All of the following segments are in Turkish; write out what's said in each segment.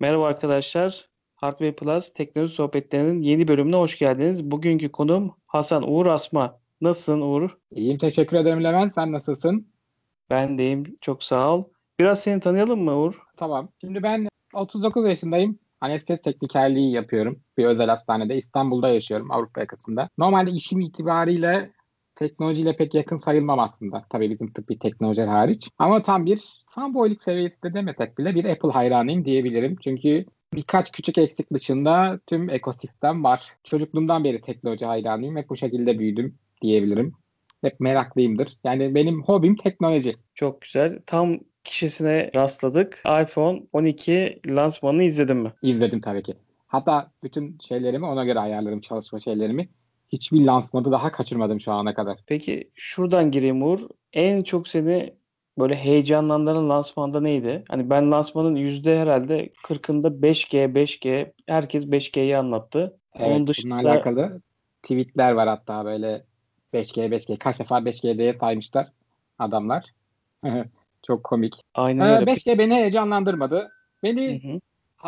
Merhaba arkadaşlar. Hardware Plus teknoloji sohbetlerinin yeni bölümüne hoş geldiniz. Bugünkü konuğum Hasan Uğur Asma. Nasılsın Uğur? İyiyim teşekkür ederim Levent. Sen nasılsın? Ben deyim. Çok sağ ol. Biraz seni tanıyalım mı Uğur? Tamam. Şimdi ben 39 yaşındayım. Anestezi teknikerliği yapıyorum. Bir özel hastanede. İstanbul'da yaşıyorum Avrupa yakasında. Normalde işim itibariyle teknolojiyle pek yakın sayılmam aslında. Tabii bizim tıbbi teknolojiler hariç. Ama tam bir fanboyluk seviyesinde demesek bile bir Apple hayranıyım diyebilirim. Çünkü birkaç küçük eksik dışında tüm ekosistem var. Çocukluğumdan beri teknoloji hayranıyım. Hep bu şekilde büyüdüm diyebilirim. Hep meraklıyımdır. Yani benim hobim teknoloji. Çok güzel. Tam kişisine rastladık. iPhone 12 lansmanını izledin mi? İzledim tabii ki. Hatta bütün şeylerimi ona göre ayarlarım, çalışma şeylerimi. Hiçbir lansmanı daha kaçırmadım şu ana kadar. Peki şuradan gireyim Uğur. En çok seni böyle heyecanlandıran lansmanda neydi? Hani ben lansmanın yüzde herhalde 40'ında 5G, 5G, herkes 5G'yi anlattı. Evet, Onun dışında bununla alakalı tweetler var hatta böyle 5G, 5G. Kaç defa 5G diye saymışlar adamlar. Çok komik. aynen Ee, öyle. 5G beni heyecanlandırmadı. Beni Hı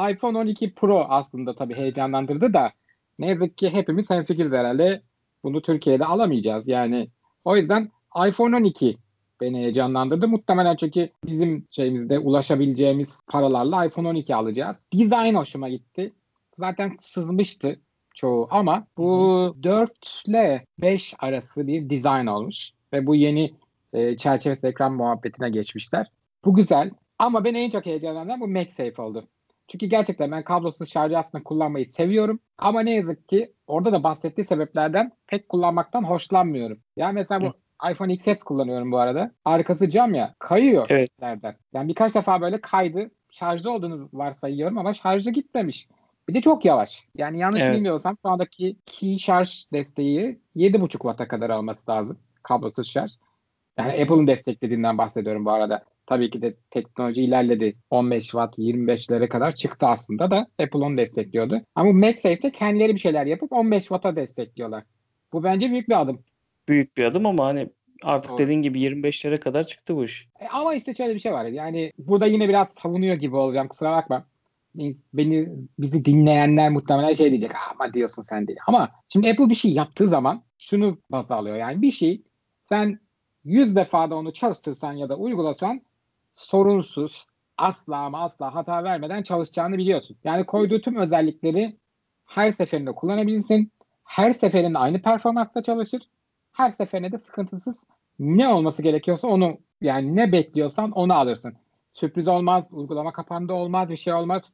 hı. iPhone 12 Pro aslında tabii heyecanlandırdı da ne yazık ki hepimiz hemfikiriz herhalde. Bunu Türkiye'de alamayacağız. Yani o yüzden iPhone 12 beni heyecanlandırdı. Muhtemelen çünkü bizim şeyimizde ulaşabileceğimiz paralarla iPhone 12 alacağız. Design hoşuma gitti. Zaten sızmıştı çoğu ama bu 4 ile 5 arası bir design olmuş. Ve bu yeni e, çerçevesiz ekran muhabbetine geçmişler. Bu güzel ama beni en çok heyecanlandıran bu MagSafe oldu. Çünkü gerçekten ben kablosuz şarjı aslında kullanmayı seviyorum. Ama ne yazık ki orada da bahsettiği sebeplerden pek kullanmaktan hoşlanmıyorum. Yani mesela bu iPhone XS kullanıyorum bu arada. Arkası cam ya kayıyor. Evet. Nereden? Yani birkaç defa böyle kaydı. Şarjda olduğunu varsayıyorum ama şarjı gitmemiş. Bir de çok yavaş. Yani yanlış Evet. bilmiyorsam şu andaki key şarj desteği 7.5 Watt'a kadar alması lazım. Kablosuz şarj. Yani Apple'ın desteklediğinden bahsediyorum bu arada. Tabii ki de teknoloji ilerledi. 15 watt 25'lere kadar çıktı aslında da Apple onu destekliyordu. Ama MagSafe'de kendileri bir şeyler yapıp 15 watt'a destekliyorlar. Bu bence büyük bir adım. Büyük bir adım ama hani artık Doğru. dediğin gibi 25'lere kadar çıktı bu iş. E, ama işte şöyle bir şey var. Yani burada yine biraz savunuyor gibi olacağım. Kusura bakma. Beni bizi dinleyenler muhtemelen şey diyecek. "Ah, Ama diyorsun sen diye. Ama şimdi Apple bir şey yaptığı zaman şunu baz alıyor. Yani bir şey sen 100 defa da onu çalıştırsan ya da uygulasan sorunsuz asla ama asla hata vermeden çalışacağını biliyorsun. Yani koyduğu tüm özellikleri her seferinde kullanabilirsin. Her seferinde aynı performansta çalışır. Her seferinde de sıkıntısız ne olması gerekiyorsa onu yani ne bekliyorsan onu alırsın. Sürpriz olmaz, uygulama kapandı olmaz, bir şey olmaz.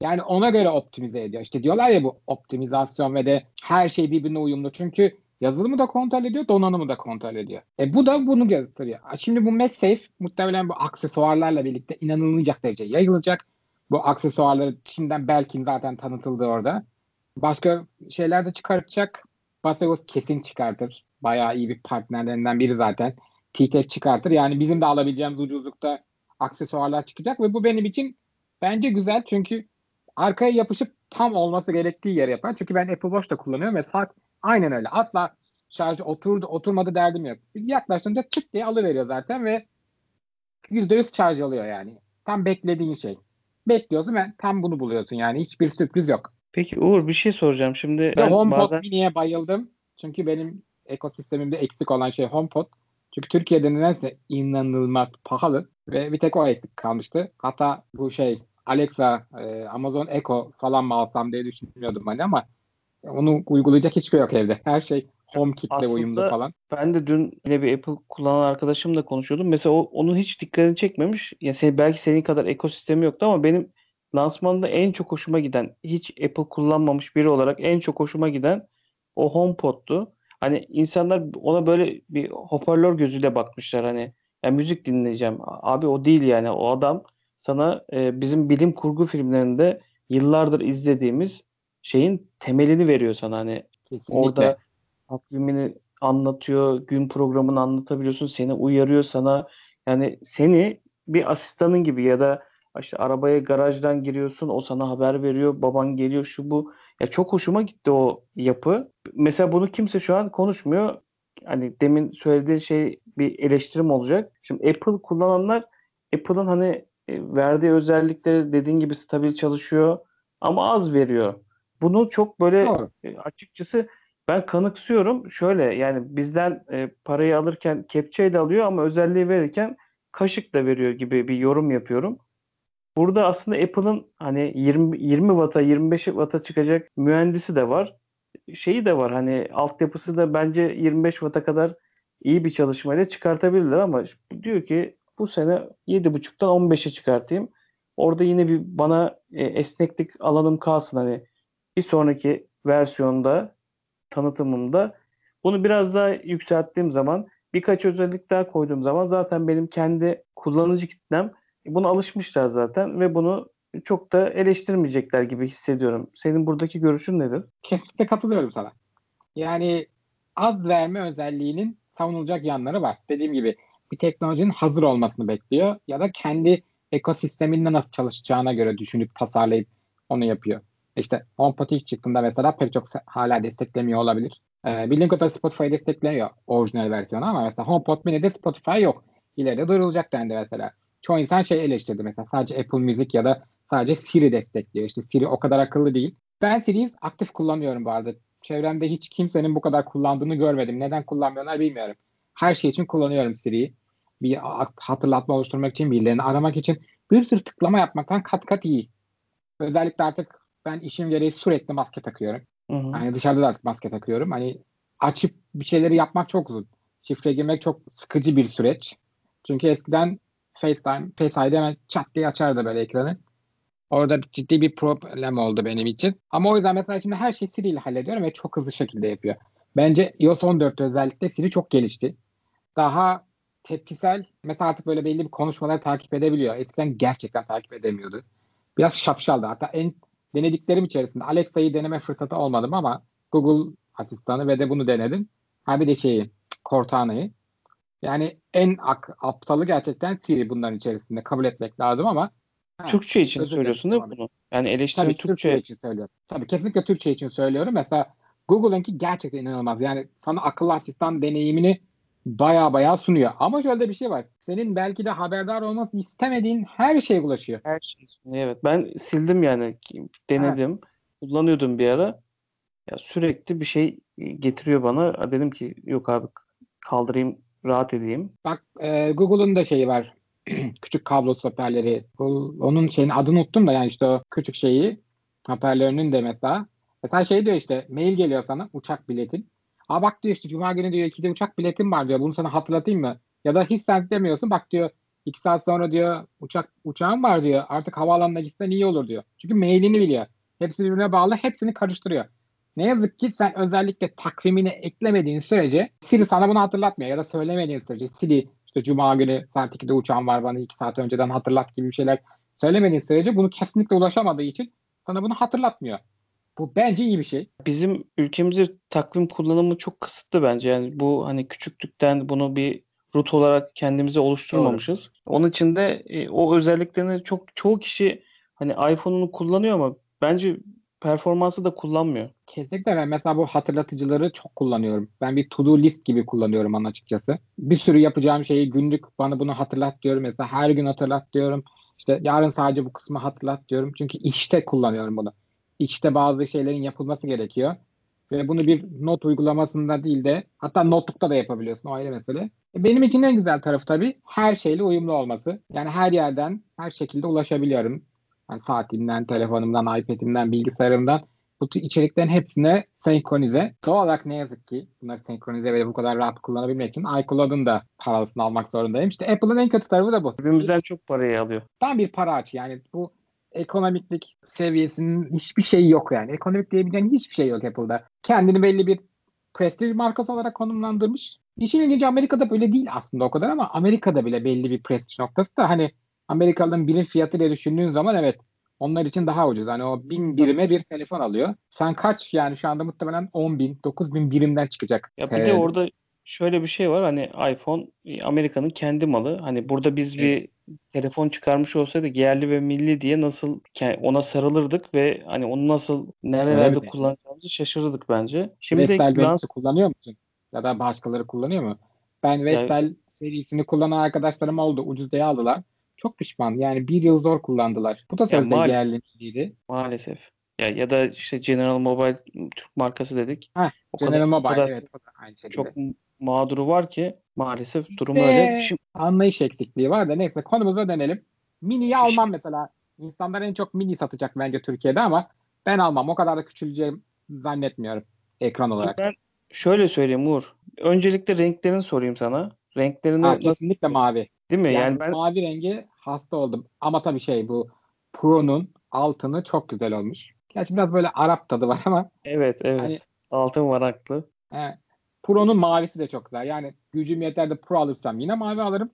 Yani ona göre optimize ediyor. İşte diyorlar ya bu optimizasyon ve de her şey birbirine uyumlu. Çünkü yazılımı da kontrol ediyor, donanımı da kontrol ediyor. E bu da bunu gösteriyor. Şimdi bu MagSafe muhtemelen bu aksesuarlarla birlikte inanılmayacak derece yayılacak. Bu aksesuarları şimdiden belki zaten tanıtıldı orada. Başka şeyler de çıkartacak. Basagos kesin çıkartır. Bayağı iyi bir partnerlerinden biri zaten. T-Tech çıkartır. Yani bizim de alabileceğimiz ucuzlukta aksesuarlar çıkacak ve bu benim için bence güzel çünkü arkaya yapışıp tam olması gerektiği yere yapar. Çünkü ben Apple Watch da kullanıyorum ve saat aynen öyle. Asla şarjı oturdu oturmadı derdim yok. Yaklaştığında tık diye alıveriyor zaten ve %100 şarj oluyor yani. Tam beklediğin şey. Bekliyorsun ve tam bunu buluyorsun yani. Hiçbir sürpriz yok. Peki Uğur bir şey soracağım. Şimdi ben HomePod bazen Mini'ye bayıldım. Çünkü benim ekosistemimde eksik olan şey HomePod. Çünkü Türkiye'de nedense inanılmaz pahalı ve bir tek o eksik kalmıştı. Hatta bu şey Alexa, e, Amazon Echo falan mı alsam diye düşünüyordum hani ama onu uygulayacak hiçbir şey yok evde. Her şey HomeKit'le uyumlu falan. ben de dün yine bir Apple kullanan arkadaşımla konuşuyordum. Mesela o, onun hiç dikkatini çekmemiş. Ya sen, belki senin kadar ekosistemi yoktu ama benim lansmanda en çok hoşuma giden, hiç Apple kullanmamış biri olarak en çok hoşuma giden o HomePod'tu. Hani insanlar ona böyle bir hoparlör gözüyle bakmışlar hani ya müzik dinleyeceğim. Abi o değil yani o adam sana e, bizim bilim kurgu filmlerinde yıllardır izlediğimiz şeyin temelini veriyor sana hani Kesinlikle. Orada takvimini anlatıyor, gün programını anlatabiliyorsun, seni uyarıyor sana. Yani seni bir asistanın gibi ya da işte arabaya garajdan giriyorsun, o sana haber veriyor, baban geliyor şu bu. Ya çok hoşuma gitti o yapı. Mesela bunu kimse şu an konuşmuyor. Hani demin söylediğin şey bir eleştirim olacak. Şimdi Apple kullananlar Apple'ın hani e, verdiği özellikleri dediğin gibi stabil çalışıyor ama az veriyor. Bunu çok böyle Doğru. e, açıkçası ben kanıksıyorum. Şöyle yani bizden e, parayı alırken kepçeyle alıyor ama özelliği verirken kaşıkla veriyor gibi bir yorum yapıyorum. Burada aslında Apple'ın hani 20 20 Watt'a 25 Watt'a çıkacak mühendisi de var. Şeyi de var hani altyapısı da bence 25 Watt'a kadar iyi bir çalışmayla çıkartabilirler ama diyor ki bu sene 7.5'tan 15'e çıkartayım. Orada yine bir bana e, esneklik alanım kalsın hani bir sonraki versiyonda tanıtımımda bunu biraz daha yükselttiğim zaman birkaç özellik daha koyduğum zaman zaten benim kendi kullanıcı kitlem buna alışmışlar zaten ve bunu çok da eleştirmeyecekler gibi hissediyorum. Senin buradaki görüşün nedir? Kesinlikle katılıyorum sana. Yani az verme özelliğinin savunulacak yanları var. Dediğim gibi bir teknolojinin hazır olmasını bekliyor ya da kendi ekosisteminde nasıl çalışacağına göre düşünüp tasarlayıp onu yapıyor. İşte HomePod ilk çıktığında mesela pek çok hala desteklemiyor olabilir. Ee, bildiğim kadarıyla Spotify desteklemiyor orijinal versiyonu ama mesela HomePod Mini'de Spotify yok. İleride duyurulacak dendi mesela. Çoğu insan şey eleştirdi mesela sadece Apple Music ya da sadece Siri destekliyor. İşte Siri o kadar akıllı değil. Ben Siri'yi aktif kullanıyorum bu arada. Çevremde hiç kimsenin bu kadar kullandığını görmedim. Neden kullanmıyorlar bilmiyorum. Her şey için kullanıyorum Siri'yi. Bir hatırlatma oluşturmak için, birilerini aramak için bir sürü tıklama yapmaktan kat kat iyi. Özellikle artık ben işim gereği sürekli maske takıyorum. Hı hı. Hani dışarıda da artık maske takıyorum. Hani açıp bir şeyleri yapmak çok uzun. Şifre girmek çok sıkıcı bir süreç. Çünkü eskiden FaceTime, Face ID hemen çat diye açardı böyle ekranı. Orada ciddi bir problem oldu benim için. Ama o yüzden mesela şimdi her şeyi Siri ile hallediyorum ve çok hızlı şekilde yapıyor. Bence iOS 14'te özellikle Siri çok gelişti. Daha tepkisel. Mesela artık böyle belli bir konuşmaları takip edebiliyor. Eskiden gerçekten takip edemiyordu. Biraz şapşaldı. Hatta en denediklerim içerisinde Alexa'yı deneme fırsatı olmadım ama Google asistanı ve de bunu denedim. Ha bir de şeyi Cortana'yı. Yani en ak- aptalı gerçekten Siri bunların içerisinde kabul etmek lazım ama Türkçe için söylüyorsun değil mi bunu? Yani eleştiri Tabii Türkçe. Türkçe için söylüyorum. Tabii kesinlikle Türkçe için söylüyorum. Mesela Google'ınki gerçekten inanılmaz. Yani sana akıllı asistan deneyimini baya baya sunuyor. Ama şöyle bir şey var. Senin belki de haberdar olmasını istemediğin her şeye ulaşıyor. Her şey. Evet ben sildim yani denedim. Kullanıyordum bir ara. Ya sürekli bir şey getiriyor bana. Dedim ki yok abi kaldırayım rahat edeyim. Bak e, Google'un da şeyi var. küçük kablo hoparlörleri. Onun şeyin adını unuttum da yani işte o küçük şeyi hoparlörünün de mesela. Mesela şey diyor işte mail geliyor sana uçak biletin. Aa bak diyor işte cuma günü diyor ikide uçak biletim var diyor. Bunu sana hatırlatayım mı? Ya da hiç sen demiyorsun. Bak diyor iki saat sonra diyor uçak uçağım var diyor. Artık havaalanına gitsen iyi olur diyor. Çünkü mailini biliyor. Hepsi birbirine bağlı. Hepsini karıştırıyor. Ne yazık ki sen özellikle takvimine eklemediğin sürece Siri sana bunu hatırlatmıyor. Ya da söylemediğin sürece Siri işte cuma günü saat 2'de uçağım var bana 2 saat önceden hatırlat gibi bir şeyler söylemediğin sürece bunu kesinlikle ulaşamadığı için sana bunu hatırlatmıyor. Bu bence iyi bir şey. Bizim ülkemizde takvim kullanımı çok kısıtlı bence. Yani bu hani küçüklükten bunu bir rut olarak kendimize oluşturmamışız. Doğru. Onun için de e, o özelliklerini çok çoğu kişi hani iPhone'unu kullanıyor ama bence performansı da kullanmıyor. Kesinlikle ben mesela bu hatırlatıcıları çok kullanıyorum. Ben bir to-do list gibi kullanıyorum onun açıkçası. Bir sürü yapacağım şeyi günlük bana bunu hatırlat diyorum. Mesela her gün hatırlat diyorum. İşte yarın sadece bu kısmı hatırlat diyorum. Çünkü işte kullanıyorum bunu. İşte bazı şeylerin yapılması gerekiyor. Ve bunu bir not uygulamasında değil de hatta notlukta da yapabiliyorsun. O ayrı mesele. Benim için en güzel tarafı tabii her şeyle uyumlu olması. Yani her yerden her şekilde ulaşabiliyorum. Yani saatimden, telefonumdan, iPad'imden, bilgisayarımdan bu içeriklerin hepsine senkronize. Doğal olarak ne yazık ki bunları senkronize ve bu kadar rahat kullanabilmek için iCloud'un da parasını almak zorundayım. İşte Apple'ın en kötü tarafı da bu. Cebimizden çok parayı alıyor. Tam bir para aç yani bu ekonomiklik seviyesinin hiçbir şeyi yok yani. Ekonomik diyebileceğin hiçbir şey yok Apple'da. Kendini belli bir prestij markası olarak konumlandırmış. İşin ilginci Amerika'da böyle değil aslında o kadar ama Amerika'da bile belli bir prestij noktası da hani Amerikalıların birim fiyatıyla düşündüğün zaman evet onlar için daha ucuz. Hani o bin birime bir telefon alıyor. Sen kaç yani şu anda muhtemelen 10 bin, 9 bin birimden çıkacak. Ya bir de orada şöyle bir şey var hani iPhone Amerika'nın kendi malı. Hani burada biz evet. bir telefon çıkarmış olsaydı yerli ve milli diye nasıl ona sarılırdık ve hani onu nasıl nerelerde evet. kullanacağımızı şaşırırdık bence. Şimdi Vestel Lans... kullanıyor musun? Ya da başkaları kullanıyor mu? Ben Vestel yani... serisini kullanan arkadaşlarım oldu. Ucuz diye aldılar. Çok pişman. Yani bir yıl zor kullandılar. Bu da sözde maalesef. yerliydi. Maalesef. Ya ya da işte General Mobile Türk markası dedik. Heh, o kadar, General o Mobile kadar evet. o da aynı şekilde. çok mağduru var ki maalesef durum İşte öyle. Şimdi anlayış eksikliği var da neyse konumuza dönelim. Mini'yi almam mesela. İnsanlar en çok mini satacak bence Türkiye'de ama ben almam. O kadar da küçüleceğim zannetmiyorum ekran olarak. ben şöyle söyleyeyim Uğur. Öncelikle renklerini sorayım sana. Renklerini Ha, nasıl kesinlikle mavi. Değil mi? Yani, Yani ben mavi rengi hasta oldum. Ama tabii şey bu Pro'nun altını çok güzel olmuş. Gerçi biraz böyle Arap tadı var ama evet evet. Hani- Altın varaklı. he, Pro'nun mavisi de çok güzel. Yani gücüm yeter de Pro alırsam yine mavi alırım.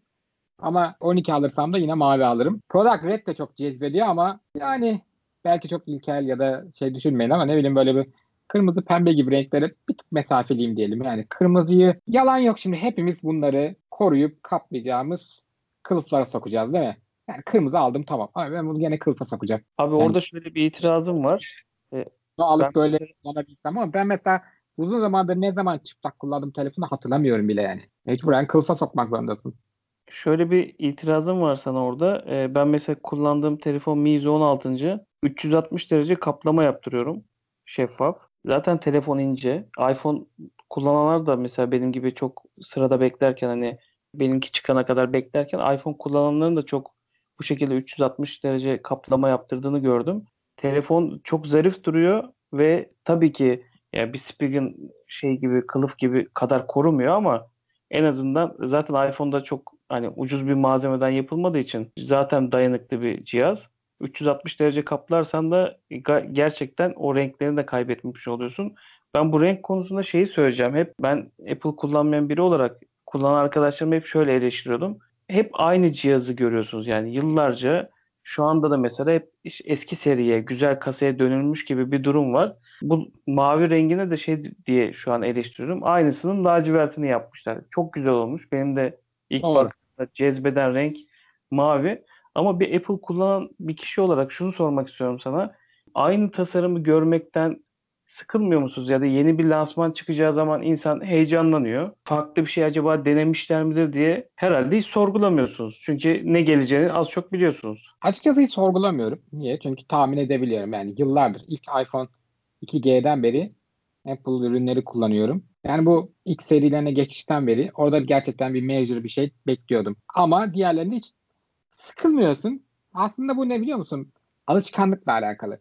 Ama 12 alırsam da yine mavi alırım. Product Red de çok cezbediyor ama yani belki çok ilkel ya da şey düşünmeyin ama ne bileyim böyle bir kırmızı pembe gibi renklere bir tık mesafeliyim diyelim. Yani kırmızıyı yalan yok şimdi hepimiz bunları koruyup kaplayacağımız kılıflara sokacağız değil mi? Yani kırmızı aldım tamam ama ben bunu gene kılıfa sokacağım. Abi Yani- orada şöyle bir itirazım var. Bunu alıp Ben böyle kullanabilsem ama ben mesela uzun zamandır ne zaman çıplak kullandım telefonu hatırlamıyorum bile yani. Mecburen kılıfa sokmak zorundasın. Şöyle bir itirazım var sana orada. Ee, ben mesela kullandığım telefon Mi Z16. 360 derece kaplama yaptırıyorum. Şeffaf. Zaten telefon ince. iPhone kullananlar da mesela benim gibi çok sırada beklerken hani benimki çıkana kadar beklerken iPhone kullananların da çok bu şekilde 360 derece kaplama yaptırdığını gördüm. Telefon çok zarif duruyor ve tabii ki ya bir Spigen şey gibi kılıf gibi kadar korumuyor ama en azından zaten iPhone'da çok hani ucuz bir malzemeden yapılmadığı için zaten dayanıklı bir cihaz. 360 derece kaplarsan da gerçekten o renklerini de kaybetmiş oluyorsun. Ben bu renk konusunda şeyi söyleyeceğim. Hep ben Apple kullanmayan biri olarak kullanan arkadaşlarımı hep şöyle eleştiriyordum. Hep aynı cihazı görüyorsunuz. Yani yıllarca şu anda da mesela hep eski seriye, güzel kasaya dönülmüş gibi bir durum var. Bu mavi rengine de şey diye şu an eleştiriyorum. Aynısının lacivertini yapmışlar. Çok güzel olmuş. Benim de ilk baktığımda cezbeden renk mavi. Ama bir Apple kullanan bir kişi olarak şunu sormak istiyorum sana. Aynı tasarımı görmekten sıkılmıyor musunuz? Ya da yeni bir lansman çıkacağı zaman insan heyecanlanıyor. Farklı bir şey acaba denemişler midir diye herhalde hiç sorgulamıyorsunuz. Çünkü ne geleceğini az çok biliyorsunuz. Açıkçası hiç sorgulamıyorum. Niye? Çünkü tahmin edebiliyorum. Yani yıllardır ilk iPhone 2G'den beri Apple ürünleri kullanıyorum. Yani bu ilk serilerine geçişten beri orada gerçekten bir major bir şey bekliyordum. Ama diğerlerinde hiç sıkılmıyorsun. Aslında bu ne biliyor musun? Alışkanlıkla alakalı.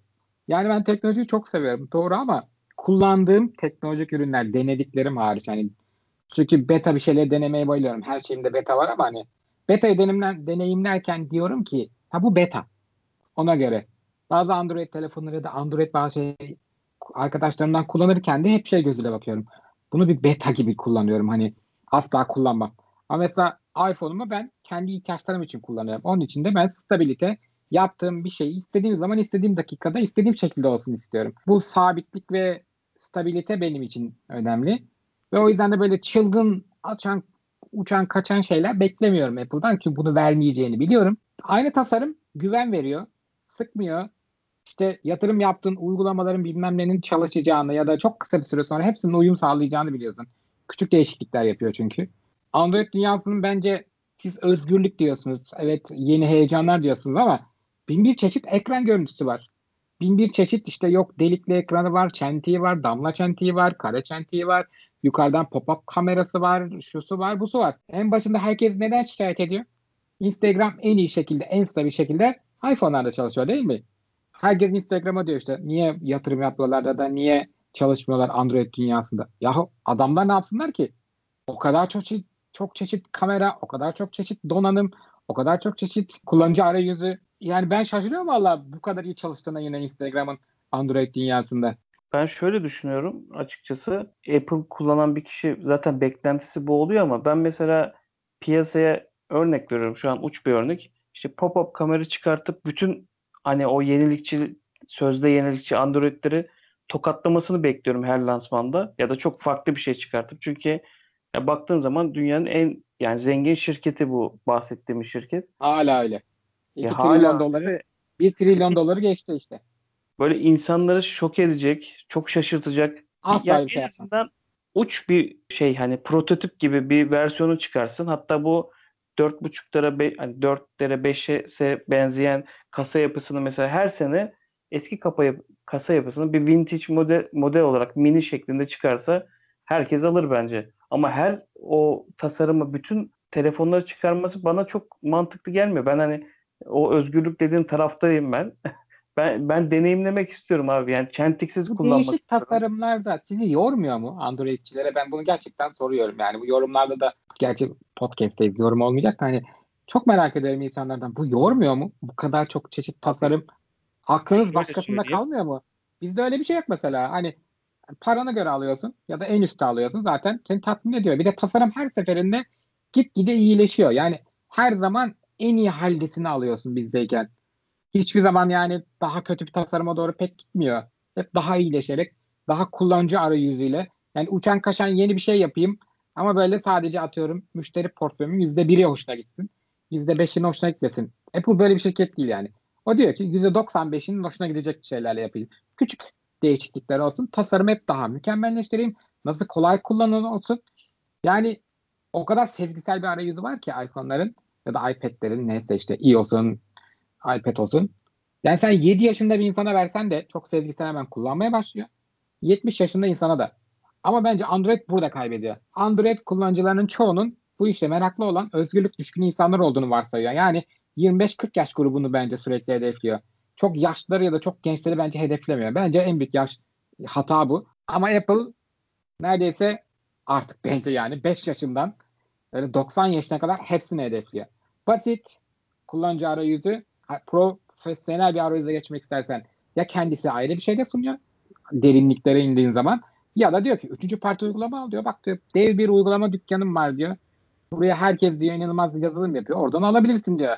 Yani ben teknolojiyi çok seviyorum. Doğru ama kullandığım teknolojik ürünler denediklerim hariç. Hani çünkü beta bir şeyleri denemeye bayılıyorum. Her şeyimde beta var ama hani beta'yı deneyimler, deneyimlerken diyorum ki ha bu beta. Ona göre. Bazı Android telefonları da Android bazı şey arkadaşlarımdan kullanırken de hep şey gözüyle bakıyorum. Bunu bir beta gibi kullanıyorum. Hani asla kullanmam. Ama mesela iPhone'umu ben kendi ihtiyaçlarım için kullanıyorum. Onun için de ben stabilite yaptığım bir şeyi istediğim zaman istediğim dakikada istediğim şekilde olsun istiyorum. Bu sabitlik ve stabilite benim için önemli. Ve o yüzden de böyle çılgın açan uçan kaçan şeyler beklemiyorum Apple'dan ki bunu vermeyeceğini biliyorum. Aynı tasarım güven veriyor. Sıkmıyor. İşte yatırım yaptığın uygulamaların bilmem nenin çalışacağını ya da çok kısa bir süre sonra hepsinin uyum sağlayacağını biliyorsun. Küçük değişiklikler yapıyor çünkü. Android dünyasının bence siz özgürlük diyorsunuz. Evet yeni heyecanlar diyorsunuz ama bin bir çeşit ekran görüntüsü var. Bin bir çeşit işte yok delikli ekranı var, çentiği var, damla çentiği var, kare çentiği var. Yukarıdan pop-up kamerası var, şusu var, busu var. En başında herkes neden şikayet ediyor? Instagram en iyi şekilde, en stabil şekilde iPhone'larda çalışıyor değil mi? Herkes Instagram'a diyor işte niye yatırım yapıyorlar ya da niye çalışmıyorlar Android dünyasında. Yahu adamlar ne yapsınlar ki? O kadar çok çeşit, çok çeşit kamera, o kadar çok çeşit donanım, o kadar çok çeşit kullanıcı arayüzü. Yani ben şaşırıyorum valla bu kadar iyi çalıştığına yine Instagram'ın Android dünyasında. Ben şöyle düşünüyorum açıkçası. Apple kullanan bir kişi zaten beklentisi bu oluyor ama ben mesela piyasaya örnek veriyorum. Şu an uç bir örnek. İşte pop-up kamera çıkartıp bütün hani o yenilikçi sözde yenilikçi Android'leri tokatlamasını bekliyorum her lansmanda ya da çok farklı bir şey çıkartıp çünkü ya baktığın zaman dünyanın en yani zengin şirketi bu bahsettiğimiz şirket. Hala öyle. 2 Ya trilyon doları 1 trilyon doları geçti işte. böyle insanları şok edecek, çok şaşırtacak. Asla yani şey en azından uç bir şey hani prototip gibi bir versiyonu çıkarsın. Hatta bu 4.5'lara be, hani 4'lere 5'e benzeyen kasa yapısını mesela her sene eski kapa yap- kasa yapısını bir vintage model model olarak mini şeklinde çıkarsa herkes alır bence. Ama her o tasarımı bütün telefonları çıkarması bana çok mantıklı gelmiyor. Ben hani o özgürlük dediğin taraftayım ben. ben ben deneyimlemek istiyorum abi. Yani çentiksiz kullanmak değişik istiyorum. tasarımlarda sizi yormuyor mu Androidçilere? Ben bunu gerçekten soruyorum. Yani bu yorumlarda da gerçi podcast'teyiz yorum olmayacak da hani çok merak ederim insanlardan. Bu yormuyor mu? Bu kadar çok çeşit tasarım. Aklınız başkasında kalmıyor mu? Bizde öyle bir şey yok mesela. Hani parana göre alıyorsun ya da en üstte alıyorsun zaten seni tatmin ediyor. Bir de tasarım her seferinde gitgide iyileşiyor. Yani her zaman en iyi haldesini alıyorsun bizdeyken. Hiçbir zaman yani daha kötü bir tasarıma doğru pek gitmiyor. Hep daha iyileşerek, daha kullanıcı arayüzüyle. Yani uçan kaşan yeni bir şey yapayım ama böyle sadece atıyorum müşteri portföyümün yüzde biri hoşuna gitsin. Yüzde beşinin hoşuna gitmesin. Apple böyle bir şirket değil yani. O diyor ki yüzde 95'inin hoşuna gidecek şeylerle yapayım. Küçük değişiklikler olsun. Tasarım hep daha mükemmelleştireyim. Nasıl kolay kullanılan olsun. Yani o kadar sezgisel bir arayüzü var ki iPhone'ların ya da iPad'lerin neyse işte iOS'un, iPad olsun. Yani sen 7 yaşında bir insana versen de çok sezgisel hemen kullanmaya başlıyor. 70 yaşında insana da. Ama bence Android burada kaybediyor. Android kullanıcılarının çoğunun bu işte meraklı olan özgürlük düşkün insanlar olduğunu varsayıyor. Yani 25-40 yaş grubunu bence sürekli hedefliyor. Çok yaşlıları ya da çok gençleri bence hedeflemiyor. Bence en büyük yaş hata bu. Ama Apple neredeyse artık bence yani 5 yaşından böyle 90 yaşına kadar hepsini hedefliyor. Basit kullanıcı arayüzü profesyonel bir arayüze geçmek istersen ya kendisi ayrı bir şey de sunuyor derinliklere indiğin zaman ya da diyor ki üçüncü parti uygulama al diyor. Bak diyor dev bir uygulama dükkanım var diyor. Buraya herkes diyor inanılmaz yazılım yapıyor. Oradan alabilirsin diyor.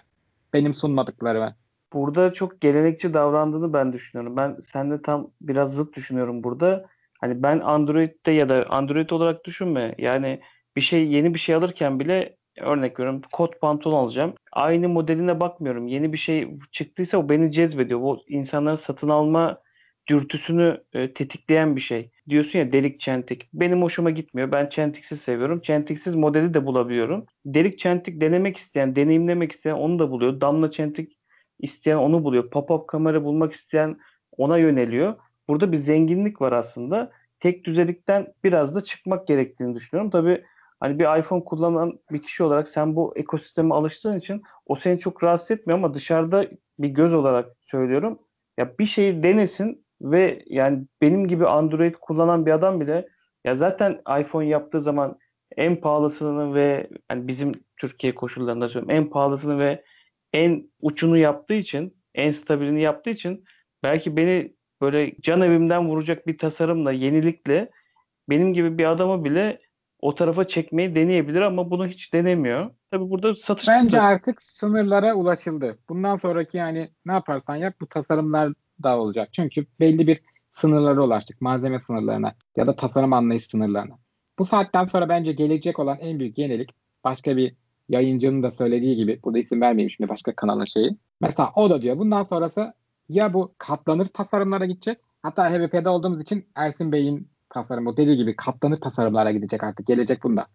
Benim sunmadıklarımı. Burada çok gelenekçi davrandığını ben düşünüyorum. Ben sende tam biraz zıt düşünüyorum burada. Hani ben Android'de ya da Android olarak düşünme. Yani bir şey yeni bir şey alırken bile örnek veriyorum kot pantolon alacağım. Aynı modeline bakmıyorum. Yeni bir şey çıktıysa o beni cezbediyor. Bu insanların satın alma dürtüsünü e, tetikleyen bir şey. Diyorsun ya delik çentik. Benim hoşuma gitmiyor. Ben çentiksiz seviyorum. Çentiksiz modeli de bulabiliyorum. Delik çentik denemek isteyen, deneyimlemek isteyen onu da buluyor. Damla çentik isteyen onu buluyor. Pop-up kamera bulmak isteyen ona yöneliyor. Burada bir zenginlik var aslında. Tek düzelikten biraz da çıkmak gerektiğini düşünüyorum. Tabii hani bir iPhone kullanan bir kişi olarak sen bu ekosisteme alıştığın için o seni çok rahatsız etmiyor ama dışarıda bir göz olarak söylüyorum. Ya bir şeyi denesin ve yani benim gibi Android kullanan bir adam bile ya zaten iPhone yaptığı zaman en pahalısını ve yani bizim Türkiye koşullarında söylüyorum en pahalısını ve en uçunu yaptığı için, en stabilini yaptığı için belki beni böyle can evimden vuracak bir tasarımla, yenilikle benim gibi bir adamı bile o tarafa çekmeyi deneyebilir ama bunu hiç denemiyor. Tabii burada satış Bence sınırı- artık sınırlara ulaşıldı. Bundan sonraki yani ne yaparsan yap bu tasarımlar da olacak. Çünkü belli bir sınırlara ulaştık. Malzeme sınırlarına ya da tasarım anlayış sınırlarına. Bu saatten sonra bence gelecek olan en büyük yenilik başka bir yayıncının da söylediği gibi burada isim vermeyeyim şimdi başka kanalın şeyi. Mesela o da diyor bundan sonrası ya bu katlanır tasarımlara gidecek. Hatta HVP'de olduğumuz için Ersin Bey'in tasarımı dediği gibi katlanır tasarımlara gidecek artık. Gelecek bunda.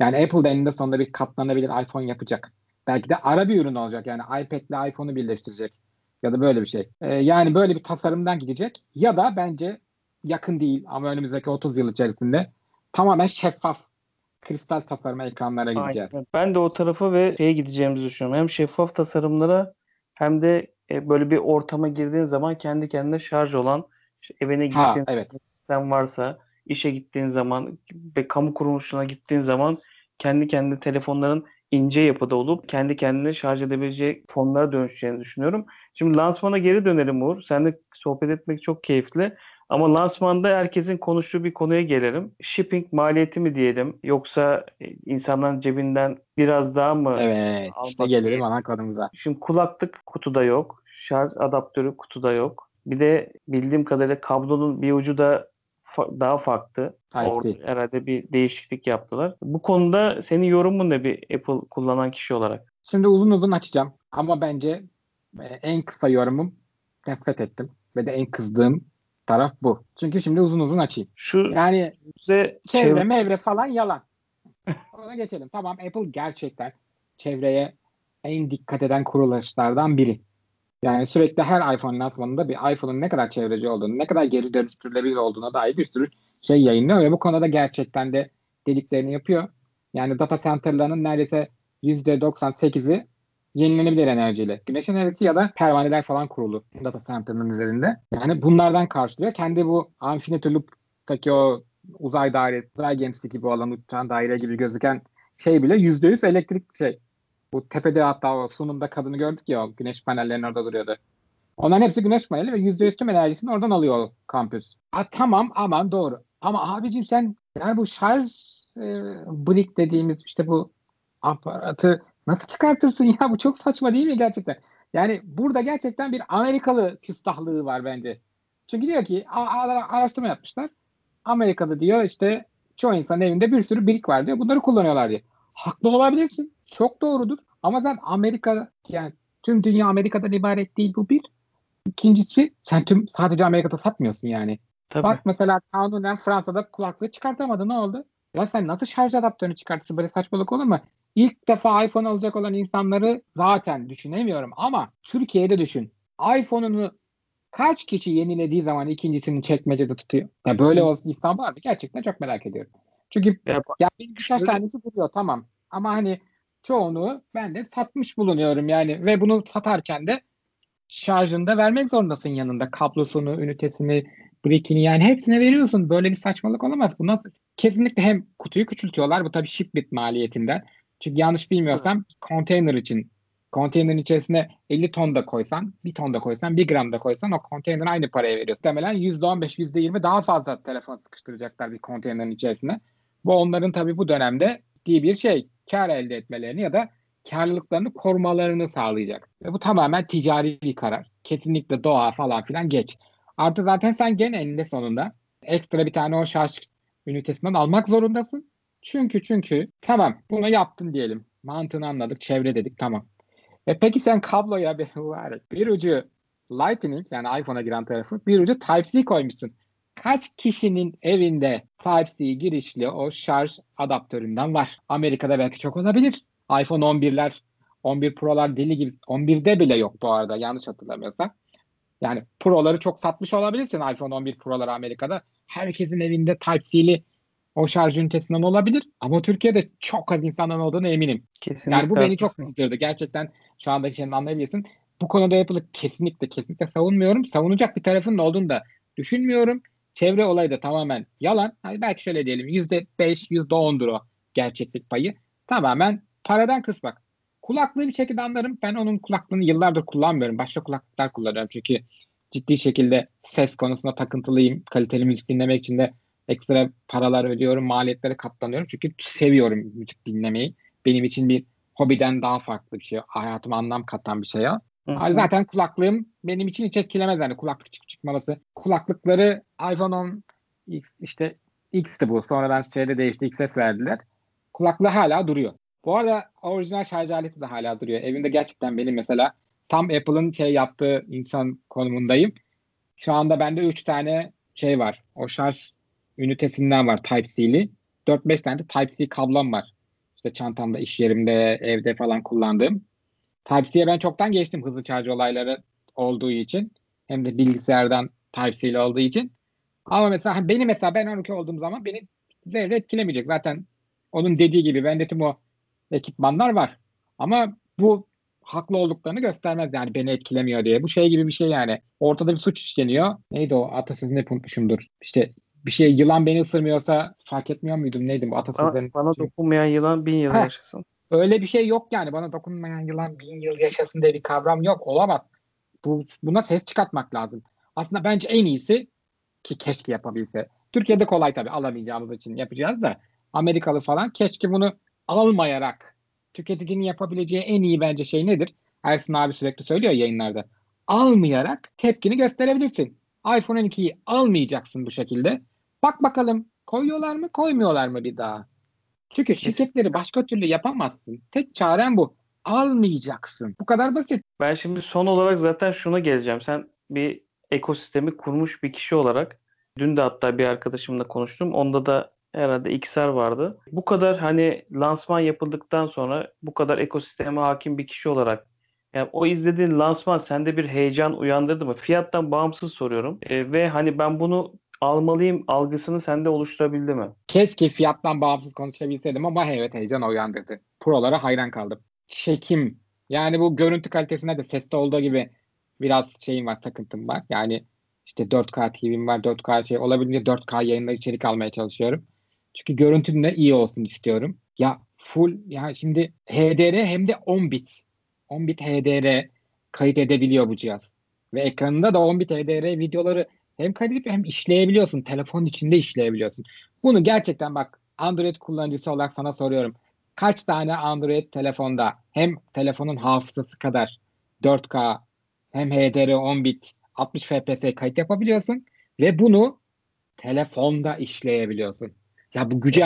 Yani Apple da eninde sonunda bir katlanabilir iPhone yapacak. Belki de ara bir ürün olacak. Yani iPad ile iPhone'u birleştirecek. Ya da böyle bir şey. Ee, yani böyle bir tasarımdan gidecek. Ya da bence yakın değil ama önümüzdeki 30 yıl içerisinde tamamen şeffaf kristal tasarım ekranlara gideceğiz. Aynen. Ben de o tarafa ve şeye gideceğimizi düşünüyorum. Hem şeffaf tasarımlara hem de e, böyle bir ortama girdiğin zaman kendi kendine şarj olan işte evine Ha, gittiğin evet. Sistem varsa işe gittiğin zaman ve kamu kuruluşuna gittiğin zaman kendi kendine telefonların ince yapıda olup kendi kendine şarj edebileceği fonlara dönüşeceğini düşünüyorum. Şimdi lansmana geri dönelim Uğur. Seninle sohbet etmek çok keyifli. Ama lansmanda herkesin konuştuğu bir konuya gelelim. Shipping maliyeti mi diyelim yoksa e, insanların cebinden biraz daha mı? Evet. işte gelelim ana konumuza. Şimdi kulaklık kutuda yok. Şarj adaptörü kutuda yok. Bir de bildiğim kadarıyla kablonun bir ucu da fa- daha farklı. Type-C. Orada herhalde bir değişiklik yaptılar. Bu konuda senin yorumun ne bir Apple kullanan kişi olarak? Şimdi uzun uzun açacağım. Ama bence e, en kısa yorumum nefret ettim. Ve de en kızdığım taraf bu. Çünkü şimdi uzun uzun açayım. Şu Yani size çevre mevre falan yalan. Ona geçelim. Tamam Apple gerçekten çevreye en dikkat eden kuruluşlardan biri. Yani sürekli her iPhone lansmanında bir iPhone'un ne kadar çevreci olduğunu, ne kadar geri dönüştürülebilir olduğuna dair bir sürü şey yayınlıyor ve bu konuda gerçekten de dediklerini yapıyor. Yani data center'larının neredeyse %98'i yenilenebilir enerjiyle. Güneş enerjisi ya da pervaneler falan kurulu data center'ın üzerinde. Yani bunlardan karşılıyor. Kendi bu Infinity Loop'taki o uzay daire, uzay gemisi gibi olan uçan daire gibi gözüken şey bile %100 elektrik şey. Bu tepede hatta o sunumda kadını gördük ya o güneş panellerinin orada duruyordu. Onların hepsi güneş paneli ve %100 tüm enerjisini oradan alıyor o kampüs. A, tamam aman doğru. Ama abicim sen yani bu şarj e, brick dediğimiz işte bu aparatı nasıl çıkartırsın ya? Bu çok saçma değil mi gerçekten? Yani burada gerçekten bir Amerikalı küstahlığı var bence. Çünkü diyor ki araştırma yapmışlar. Amerika'da diyor işte çoğu insanın evinde bir sürü brick var diyor. Bunları kullanıyorlar diyor. Haklı olabilirsin. Çok doğrudur. Ama sen Amerika yani tüm dünya Amerika'dan ibaret değil bu bir. İkincisi sen tüm sadece Amerika'da satmıyorsun yani. Tabii. Bak mesela kanunen Fransa'da kulaklığı çıkartamadı. Ne oldu? Ya sen nasıl şarj adaptörünü çıkartırsın? Böyle saçmalık olur mu? İlk defa iPhone alacak olan insanları zaten düşünemiyorum ama Türkiye'de düşün. iPhone'unu kaç kişi yenilediği zaman ikincisini çekmecede tutuyor? Ya böyle olsun insan var mı? Gerçekten çok merak ediyorum. Çünkü Ya, ya birkaç tanesi duruyor tamam. Ama hani çoğunu ben de satmış bulunuyorum yani ve bunu satarken de şarjını da vermek zorundasın yanında. Kablosunu, ünitesini, brickini yani hepsine veriyorsun. Böyle bir saçmalık olamaz. Bu nasıl? Kesinlikle hem kutuyu küçültüyorlar. Bu tabii shipment maliyetinden. Çünkü yanlış bilmiyorsam konteyner için konteynerin içerisine 50 ton da koysan, 1 ton da koysan, 1 gram da koysan o konteyner aynı paraya veriyorsun. Muhtemelen %15, %20 daha fazla telefon sıkıştıracaklar bir konteynerin içerisine. Bu onların tabii bu dönemde diye bir şey kar elde etmelerini ya da karlılıklarını korumalarını sağlayacak. Ve bu tamamen ticari bir karar. Kesinlikle doğa falan filan geç. Artı zaten sen gene eninde sonunda ekstra bir tane o şarj ünitesinden almak zorundasın. Çünkü çünkü tamam bunu yaptın diyelim. Mantığını anladık, çevre dedik tamam. E peki sen kabloya bir, bir ucu Lightning yani iPhone'a giren tarafı bir ucu Type-C koymuşsun. Kaç kişinin evinde Type-C girişli o şarj adaptöründen var? Amerika'da belki çok olabilir. iPhone 11'ler, 11 Pro'lar deli gibi. 11'de bile yok bu arada yanlış hatırlamıyorsam. Yani Pro'ları çok satmış olabilirsin iPhone 11 Pro'ları Amerika'da. Herkesin evinde Type-C'li o şarj ünitesinden olabilir. Ama Türkiye'de çok az insandan olduğunu eminim. Kesinlikle Yani bu beni çok kızdırdı. Gerçekten şu andaki şeyini anlayabilirsin. Bu konuda Apple'ı kesinlikle kesinlikle savunmuyorum. Savunacak bir tarafın olduğunu da düşünmüyorum. Çevre olayı da tamamen yalan. Hani belki şöyle diyelim %5, %10'dur o gerçeklik payı. Tamamen paradan kısmak. Kulaklığı bir şekilde anlarım. Ben onun kulaklığını yıllardır kullanmıyorum. Başka kulaklıklar kullanıyorum. Çünkü ciddi şekilde ses konusunda takıntılıyım. Kaliteli müzik dinlemek için de ekstra paralar ödüyorum. Maliyetlere katlanıyorum. Çünkü seviyorum müzik dinlemeyi. Benim için bir hobiden daha farklı bir şey. Hayatıma anlam katan bir şey o. Hı Ay hı. Zaten kulaklığım benim için hiç etkilemez yani kulaklık çıkmaması. Kulaklıkları iPhone 10 X işte X'ti bu. Sonradan şeyde değişti. XS verdiler. Kulaklığı hala duruyor. Bu arada orijinal şarj aleti de hala duruyor. Evimde gerçekten benim mesela tam Apple'ın şey yaptığı insan konumundayım. Şu anda bende 3 tane şey var. O şarj ünitesinden var Type-C'li. 4-5 tane de Type-C kablom var. İşte çantamda, iş yerimde, evde falan kullandığım. Type-C'ye ben çoktan geçtim hızlı şarj olayları olduğu için. Hem de bilgisayardan Type-C ile olduğu için. Ama mesela beni mesela ben 12 olduğum zaman beni zerre etkilemeyecek. Zaten onun dediği gibi bende tüm o ekipmanlar var. Ama bu haklı olduklarını göstermez yani beni etkilemiyor diye. Bu şey gibi bir şey yani. Ortada bir suç işleniyor. Neydi o atasözü ne unutmuşumdur. İşte bir şey yılan beni ısırmıyorsa fark etmiyor muydum? Neydi bu Bana, atasözlerin? bana dokunmayan yılan bin yıl Heh. yaşasın. Öyle bir şey yok yani. Bana dokunmayan yılan bin yıl yaşasın diye bir kavram yok. Olamaz. Bu, buna ses çıkartmak lazım. Aslında bence en iyisi ki keşke yapabilse. Türkiye'de kolay tabii alamayacağımız için yapacağız da Amerikalı falan keşke bunu almayarak tüketicinin yapabileceği en iyi bence şey nedir? Ersin abi sürekli söylüyor yayınlarda. Almayarak tepkini gösterebilirsin. iPhone 12'yi almayacaksın bu şekilde. Bak bakalım koyuyorlar mı koymuyorlar mı bir daha. Çünkü şirketleri başka türlü yapamazsın. Tek çaren bu. Almayacaksın. Bu kadar basit. Ben şimdi son olarak zaten şuna geleceğim. Sen bir ekosistemi kurmuş bir kişi olarak dün de hatta bir arkadaşımla konuştum. Onda da Herhalde XR vardı. Bu kadar hani lansman yapıldıktan sonra bu kadar ekosisteme hakim bir kişi olarak yani o izlediğin lansman sende bir heyecan uyandırdı mı? Fiyattan bağımsız soruyorum. E, ve hani ben bunu almalıyım algısını sende oluşturabildi mi? Keşke fiyattan bağımsız konuşabilseydim ama evet heyecan uyandırdı. Pro'lara hayran kaldım. Çekim. Yani bu görüntü kalitesinde de seste olduğu gibi biraz şeyim var, takıntım var. Yani işte 4K TV'm var, 4K şey olabildiğince 4K yayında içerik almaya çalışıyorum. Çünkü görüntüm de iyi olsun istiyorum. Ya full ya şimdi HDR hem de 10 bit. 10 bit HDR kayıt edebiliyor bu cihaz. Ve ekranında da 10 bit HDR videoları hem kaydedip hem işleyebiliyorsun. Telefonun içinde işleyebiliyorsun. Bunu gerçekten bak Android kullanıcısı olarak sana soruyorum. Kaç tane Android telefonda hem telefonun hafızası kadar 4K hem HDR 10 bit 60 FPS kayıt yapabiliyorsun ve bunu telefonda işleyebiliyorsun. Ya bu güce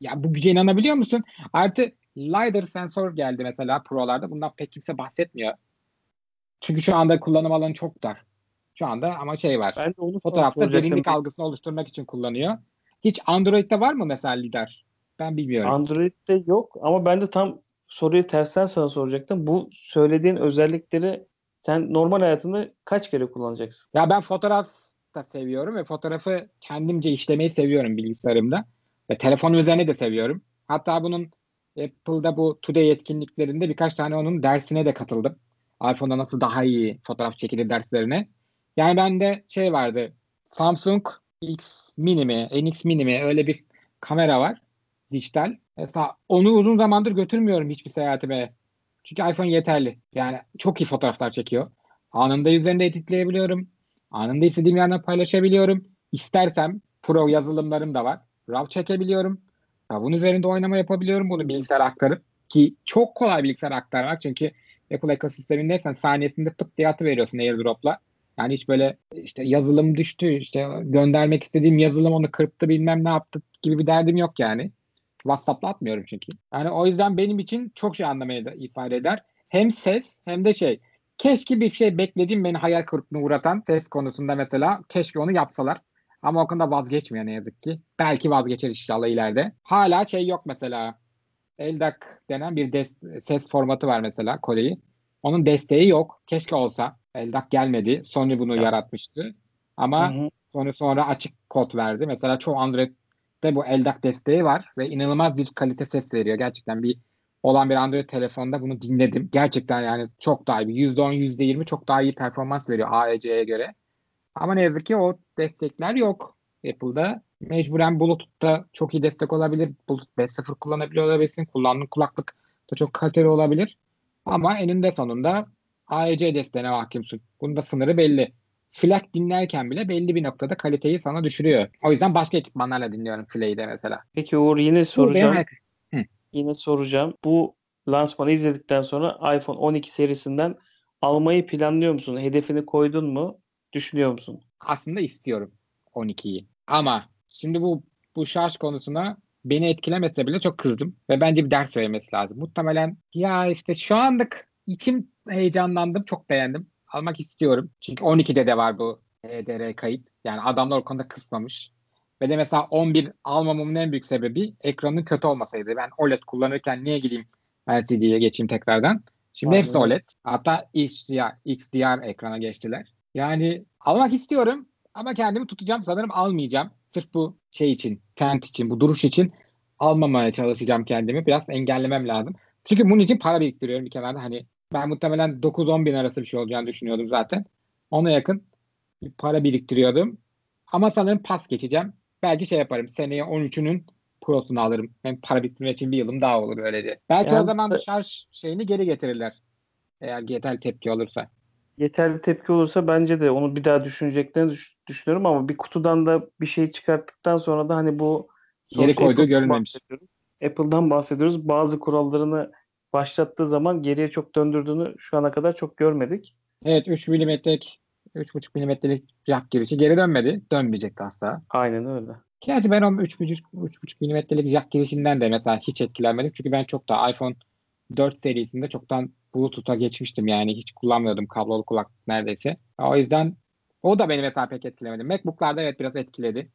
ya bu güce inanabiliyor musun? Artı LiDAR sensör geldi mesela Pro'larda. Bundan pek kimse bahsetmiyor. Çünkü şu anda kullanım alanı çok dar. Şu anda ama şey var. Ben de onu Fotoğrafta derinlik algısını oluşturmak için kullanıyor. Hiç Android'de var mı mesela LiDAR? Ben bilmiyorum. Android'de yok ama ben de tam soruyu tersten sana soracaktım. Bu söylediğin özellikleri sen normal hayatında kaç kere kullanacaksın? Ya ben fotoğraf da seviyorum ve fotoğrafı kendimce işlemeyi seviyorum bilgisayarımda. Ve telefon üzerine de seviyorum. Hatta bunun Apple'da bu Today etkinliklerinde birkaç tane onun dersine de katıldım. iPhone'da nasıl daha iyi fotoğraf çekilir derslerine. Yani bende şey vardı. Samsung X Mini mi, NX Mini mi öyle bir kamera var. Dijital. Mesela onu uzun zamandır götürmüyorum hiçbir seyahatime. Çünkü iPhone yeterli. Yani çok iyi fotoğraflar çekiyor. Anında üzerinde editleyebiliyorum. Anında istediğim yerden paylaşabiliyorum. İstersem Pro yazılımlarım da var. RAW çekebiliyorum. RAW'un üzerinde oynama yapabiliyorum. Bunu bilgisayara aktarıp ki çok kolay bilgisayara aktarmak çünkü Apple ekosistemindeysen saniyesinde pıt diye atıveriyorsun AirDrop'la. Yani hiç böyle işte yazılım düştü işte göndermek istediğim yazılım onu kırptı bilmem ne yaptı gibi bir derdim yok yani. WhatsApp'la atmıyorum çünkü. Yani o yüzden benim için çok şey anlamaya da ifade eder. Hem ses hem de şey. Keşke bir şey beklediğim beni hayal kırıklığına uğratan ses konusunda mesela keşke onu yapsalar. Ama o konuda vazgeçmiyor ne yazık ki. Belki vazgeçer inşallah ileride. Hala şey yok mesela. LDAC denen bir des- ses formatı var mesela Kole'yi. Onun desteği yok. Keşke olsa. LDAC gelmedi. Sony bunu Ya. yaratmıştı. Ama Hı hı. Sony sonra açık kod verdi. Mesela çoğu Android'de bu LDAC desteği var ve inanılmaz bir kalite ses veriyor. Gerçekten bir olan bir Android telefonda bunu dinledim. Gerçekten yani çok daha iyi. %10, %20 çok daha iyi performans veriyor AEC'ye göre. Ama ne yazık ki o destekler yok Apple'da. Mecburen Bluetooth'ta çok iyi destek olabilir. Bluetooth 5.0 kullanabiliyor olabilirsin. Kullandığın kulaklık da çok kaliteli olabilir. Ama eninde sonunda AEC desteğine hakimsin. Bunun da sınırı belli. FLAC dinlerken bile belli bir noktada kaliteyi sana düşürüyor. O yüzden başka ekipmanlarla dinliyorum FLAC'i de mesela. Peki Uğur yine soracağım. ayak- Yine soracağım. Bu lansmanı izledikten sonra iPhone 12 serisinden almayı planlıyor musun? Hedefini koydun mu? Düşünüyor musun? aslında istiyorum 12'yi. Ama şimdi bu bu şarj konusuna beni etkilemese bile çok kızdım ve bence bir ders vermesi lazım. Muhtemelen ya işte şu anlık içim heyecanlandım, çok beğendim. Almak istiyorum. Çünkü 12'de de var bu HDR kayıt. Yani adamlar o konuda kısmamış. Ve de mesela 11 almamamın en büyük sebebi ekranın kötü olmasaydı. Ben OLED kullanırken niye gideyim LCD'ye geçeyim tekrardan. Şimdi Aynen hepsi. OLED. Hatta XDR, XDR ekrana geçtiler. Yani almak istiyorum ama kendimi tutacağım. Sanırım almayacağım. Sırf bu şey için, trend için, bu duruş için almamaya çalışacağım kendimi. Biraz engellemem lazım. Çünkü bunun için para biriktiriyorum bir kenarda. Hani ben muhtemelen 9-10 bin arası bir şey olacağını düşünüyordum zaten. Ona yakın bir para biriktiriyordum. Ama sanırım pas geçeceğim. Belki şey yaparım. Seneye 13'ünün Pro'sunu alırım. Hem para biriktirmek için bir yılım daha olur böylece. Belki Yani- o zaman bu şarj şeyini geri getirirler. Eğer yeterli tepki olursa. Yeterli tepki olursa bence de onu bir daha düşüneceklerini düş- düşünüyorum ama bir kutudan da bir şey çıkarttıktan sonra da hani bu Yeri koyduğu bahsediyoruz. Apple'dan bahsediyoruz. Bazı kurallarını başlattığı zaman geriye çok döndürdüğünü şu ana kadar çok görmedik. Evet 3 milimetrelik 3.5 milimetrelik jack girişi geri dönmedi. Dönmeyecekti asla. Aynen öyle. Gerçi ben o 3.5 3.5 milimetrelik jack girişinden de mesela hiç etkilenmedim. Çünkü ben çok da iPhone 4 serisinde çoktan Bluetooth'a geçmiştim yani. Hiç kullanmıyordum kablolu kulaklık neredeyse. O yüzden o da beni mesela pek etkilemedi. MacBook'larda evet biraz etkiledi.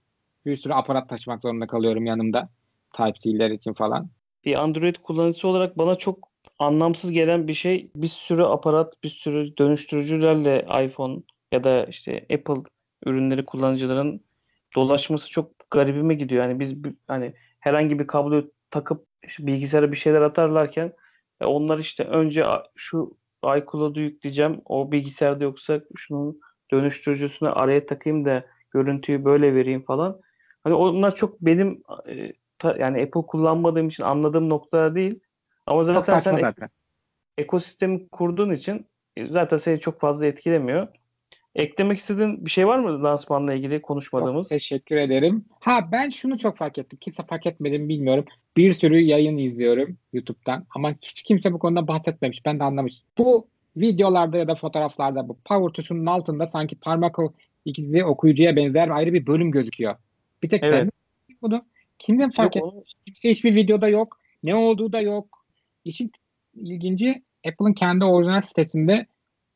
bir sürü aparat taşımak zorunda kalıyorum yanımda. Type-C'ler için falan. Bir Android kullanıcısı olarak bana çok anlamsız gelen bir şey bir sürü aparat, bir sürü dönüştürücülerle iPhone ya da işte Apple ürünleri kullanıcıların dolaşması çok garibime gidiyor. Yani biz hani herhangi bir kabloyu takıp işte bilgisayara bir şeyler atarlarken e, onlar işte önce şu iCloud'u yükleyeceğim. O bilgisayarda yoksa şunun dönüştürücüsünü araya takayım da görüntüyü böyle vereyim falan. Hani onlar çok benim e, yani Apple kullanmadığım için anladığım noktalar değil. Ama Çok zaten saçma sen zaten. ekosistemi kurduğun için e, zaten seni çok fazla etkilemiyor. Eklemek istediğin bir şey var mı lansmanla ilgili Çok konuşmadığımız? teşekkür ederim. Ha ben şunu çok fark ettim. Kimse fark etmedi mi bilmiyorum. Bir sürü yayın izliyorum YouTube'dan ama hiç kimse bu konuda bahsetmemiş. Ben de anlamış. Bu videolarda ya da fotoğraflarda bu power tuşunun altında sanki parmak ikizi okuyucuya benzer ayrı bir bölüm gözüküyor. Bir tek Evet. ben bunu kimse fark onu- Kimse hiçbir videoda yok. Ne olduğu da yok. İşin ilginci Apple'ın kendi orijinal sitesinde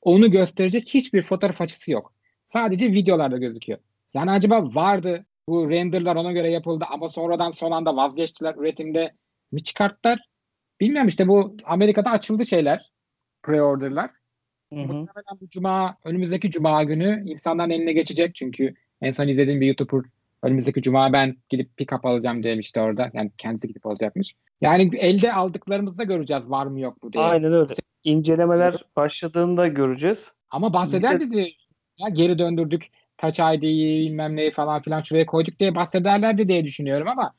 onu gösterecek hiçbir fotoğraf açısı yok. Sadece videolarda gözüküyor. Yani acaba vardı bu renderlar ona göre yapıldı ama sonradan son anda vazgeçtiler üretimde mi çıkarttılar? Bilmiyorum işte bu Amerika'da açıldı şeyler pre-order'lar. Muhtemelen bu cuma önümüzdeki cuma günü insanların eline geçecek çünkü en son izlediğim bir YouTuber önümüzdeki cuma ben gidip pick-up alacağım demişti orada. Yani kendisi gidip alacakmış. Yani elde aldıklarımızda göreceğiz var mı yok mu diye. Aynen öyle. İncelemeler başladığında göreceğiz. Ama bahsederdi de ya geri döndürdük Touch ID'yi bilmem neyi falan filan şuraya koyduk diye bahsederlerdi diye düşünüyorum ama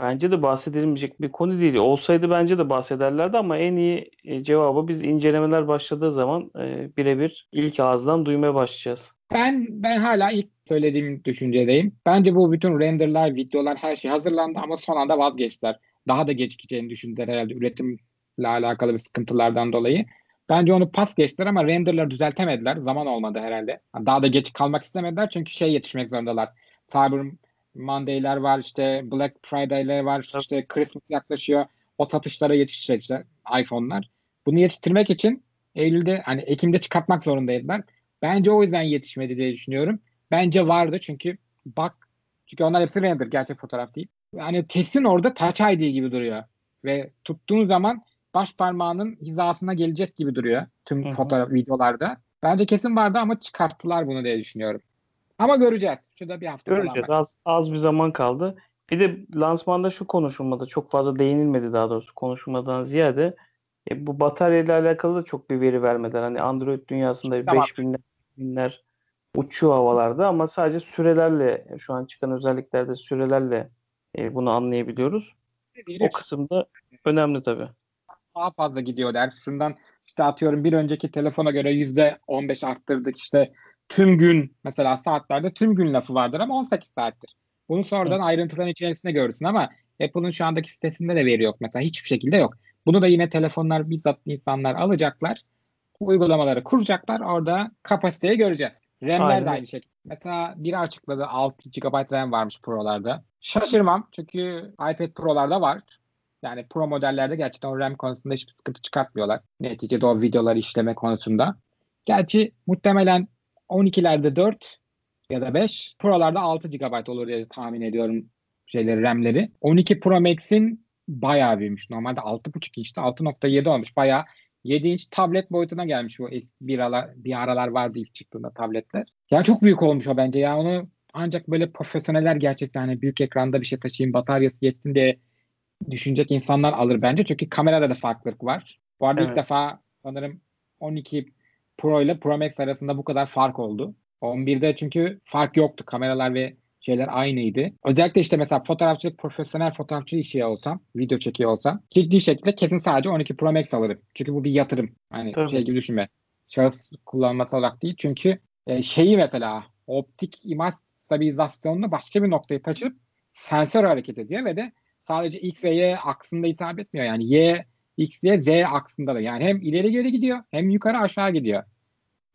Bence de bahsedilmeyecek bir konu değil. Olsaydı bence de bahsederlerdi ama en iyi e, cevabı biz incelemeler başladığı zaman e, birebir ilk ağızdan duymaya başlayacağız. Ben ben hala ilk söylediğim düşüncedeyim. Bence bu bütün renderlar, videolar her şey hazırlandı ama son anda vazgeçtiler. Daha da gecikeceğini düşündüler herhalde üretimle alakalı bir sıkıntılardan dolayı. Bence onu pas geçtiler ama renderları düzeltemediler. Zaman olmadı herhalde. Daha da geç kalmak istemediler çünkü şey yetişmek zorundalar. Cyber Monday'ler var işte Black Friday'ler var işte Christmas yaklaşıyor. O satışlara yetişecek işte iPhone'lar. Bunu yetiştirmek için Eylül'de hani Ekim'de çıkartmak zorundaydılar. Bence o yüzden yetişmedi diye düşünüyorum. Bence vardı çünkü bak çünkü onlar hepsi render gerçek fotoğraf değil. Yani kesin orada Touch ID gibi duruyor. Ve tuttuğun zaman baş parmağının hizasına gelecek gibi duruyor tüm Hı hı. fotoğraf videolarda. Bence kesin vardı ama çıkarttılar bunu diye düşünüyorum. Ama göreceğiz. Şurada bir hafta falan Göreceğiz. var. Az, az bir zaman kaldı. Bir de lansmanda şu konuşulmadı. Çok fazla değinilmedi daha doğrusu konuşulmadan ziyade. E, bu batarya ile alakalı da çok bir veri vermediler. Hani Android dünyasında Tamam. 5000'ler, binler uçuyor havalarda ama sadece sürelerle şu an çıkan özelliklerde sürelerle e, bunu anlayabiliyoruz. Biri O kısımda önemli tabii. daha fazla gidiyor der. Şundan işte atıyorum bir önceki telefona göre yüzde 15 arttırdık işte tüm gün mesela saatlerde tüm gün lafı vardır ama 18 saattir. Bunu sonradan ayrıntıların içerisinde görürsün ama Apple'ın şu andaki sitesinde de veri yok mesela hiçbir şekilde yok. Bunu da yine telefonlar bizzat insanlar alacaklar. Uygulamaları kuracaklar. Orada kapasiteyi göreceğiz. RAM'ler Aynen. de aynı şekilde. Mesela biri açıkladı 6 GB RAM varmış Pro'larda. Şaşırmam çünkü iPad Pro'larda var. Yani Pro modellerde gerçekten o RAM konusunda hiçbir sıkıntı çıkartmıyorlar. Neticede o videoları işleme konusunda. Gerçi muhtemelen 12'lerde 4 ya da 5, Pro'larda 6 GB olur diye tahmin ediyorum şeyleri RAM'leri. 12 Pro Max'in bayağı büyümüş. Normalde 6.5 inçti 6.7 olmuş. Bayağı 7 inç tablet boyutuna gelmiş bu bir aralar, bir aralar vardı ilk çıktığında tabletler. Ya çok büyük olmuş o bence ya. Onu ancak böyle profesyoneller gerçekten hani büyük ekranda bir şey taşıyayım bataryası yetsin diye düşünecek insanlar alır bence. Çünkü kamerada da farklılık var. Bu arada ilk Evet. defa sanırım 12 Pro ile Pro Max arasında bu kadar fark oldu. 11'de çünkü fark yoktu. Kameralar ve şeyler aynıydı. Özellikle işte mesela fotoğrafçılık, profesyonel fotoğrafçı işi olsam, video çekiyor olsam ciddi şekilde kesin sadece 12 Pro Max alırım. Çünkü bu bir yatırım. Hani Tabii. şey gibi düşünme. Şahıs kullanması olarak değil. Çünkü e, şeyi mesela optik imaj stabilizasyonunu başka bir noktaya taşıp sensör hareket ediyor ve de sadece X ve Y aksında hitap etmiyor. Yani Y, X diye Z aksında da. Yani hem ileri geri gidiyor hem yukarı aşağı gidiyor.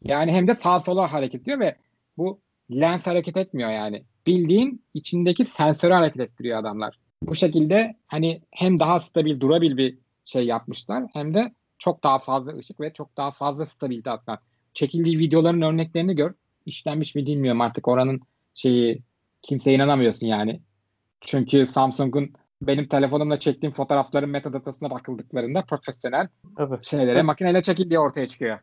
Yani hem de sağa sola hareket ediyor ve bu lens hareket etmiyor yani. Bildiğin içindeki sensörü hareket ettiriyor adamlar. Bu şekilde hani hem daha stabil durabil bir şey yapmışlar hem de çok daha fazla ışık ve çok daha fazla stabilite aslında. Çekildiği videoların örneklerini gör. İşlenmiş mi bilmiyorum artık oranın şeyi Kimseye inanamıyorsun yani. Çünkü Samsung'un benim telefonumla çektiğim fotoğrafların metadatasına bakıldıklarında profesyonel Tabii. şeylere makineyle çekildiği ortaya çıkıyor.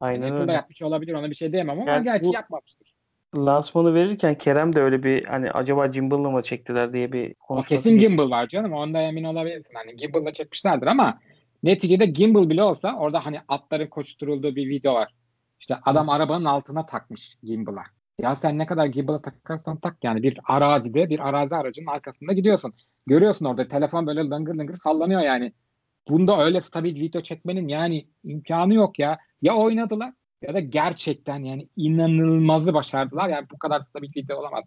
Aynen Apple'da öyle. yapmış olabilir ona bir şey diyemem ama Yani gerçi bu- yapmamıştır. Lansmanı verirken Kerem de öyle bir hani acaba gimbal'la mı çektiler diye bir konuşması. kesin gimbal var canım. Onda emin olabilirsin. Hani gimbal'la çekmişlerdir ama neticede gimbal bile olsa orada hani atların koşturulduğu bir video var. İşte adam arabanın altına takmış gimbal'a. Ya sen ne kadar gimbal'a takarsan tak yani bir arazide bir arazi aracının arkasında gidiyorsun. Görüyorsun orada telefon böyle lıngır lıngır sallanıyor yani. Bunda öyle stabil video çekmenin yani imkanı yok ya. Ya oynadılar ya da gerçekten yani inanılmazı başardılar. Yani bu kadar stabil video olamaz.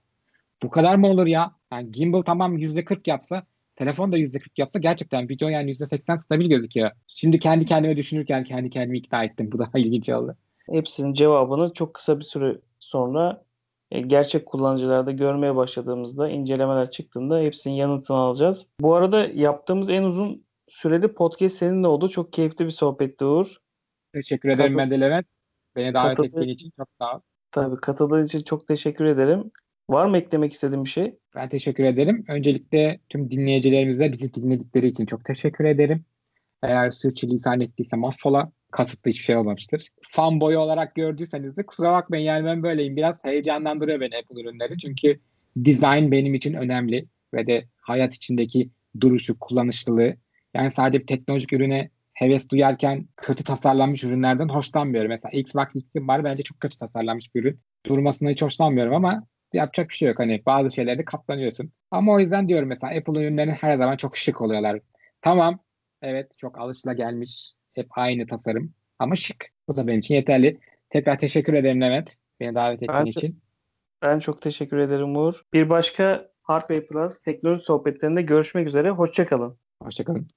Bu kadar mı olur ya? Yani gimbal tamam %40 yapsa telefon da %40 yapsa gerçekten video yani %80 stabil gözüküyor. Şimdi kendi kendime düşünürken kendi kendimi ikna ettim. Bu daha ilginç oldu. Hepsinin cevabını çok kısa bir süre sonra e, gerçek kullanıcılarda görmeye başladığımızda incelemeler çıktığında hepsinin yanıtını alacağız. Bu arada yaptığımız en uzun süreli podcast seninle oldu. Çok keyifli bir sohbetti Uğur. Teşekkür ederim ben de Levent. Beni davet Katıl- ettiğin için çok sağ ol. Tabii katıldığın için çok teşekkür ederim. Var mı eklemek istediğin bir şey? Ben teşekkür ederim. Öncelikle tüm dinleyicilerimize bizi dinledikleri için çok teşekkür ederim. Eğer sürçülisan ettiysem affola. Kasıtlı hiçbir şey olmamıştır. Fanboy olarak gördüyseniz de kusura bakmayın yani ben böyleyim. Biraz heyecanlandırıyor beni Apple ürünleri. Çünkü design benim için önemli ve de hayat içindeki duruşu, kullanışlılığı. Yani sadece bir teknolojik ürüne heves duyarken kötü tasarlanmış ürünlerden hoşlanmıyorum. Mesela Xbox X'im var bence çok kötü tasarlanmış bir ürün. Durmasına hiç hoşlanmıyorum ama yapacak bir şey yok. Hani bazı şeylerde katlanıyorsun. Ama o yüzden diyorum mesela Apple ürünleri her zaman çok şık oluyorlar. Tamam. Evet çok alışılagelmiş. Hep aynı tasarım. Ama şık. Bu da benim için yeterli. Tekrar teşekkür ederim Mehmet. Beni davet ettiğin Ben- için. Ben çok teşekkür ederim Uğur. Bir başka Hardware Plus teknoloji sohbetlerinde görüşmek üzere. Hoşçakalın. Hoşçakalın.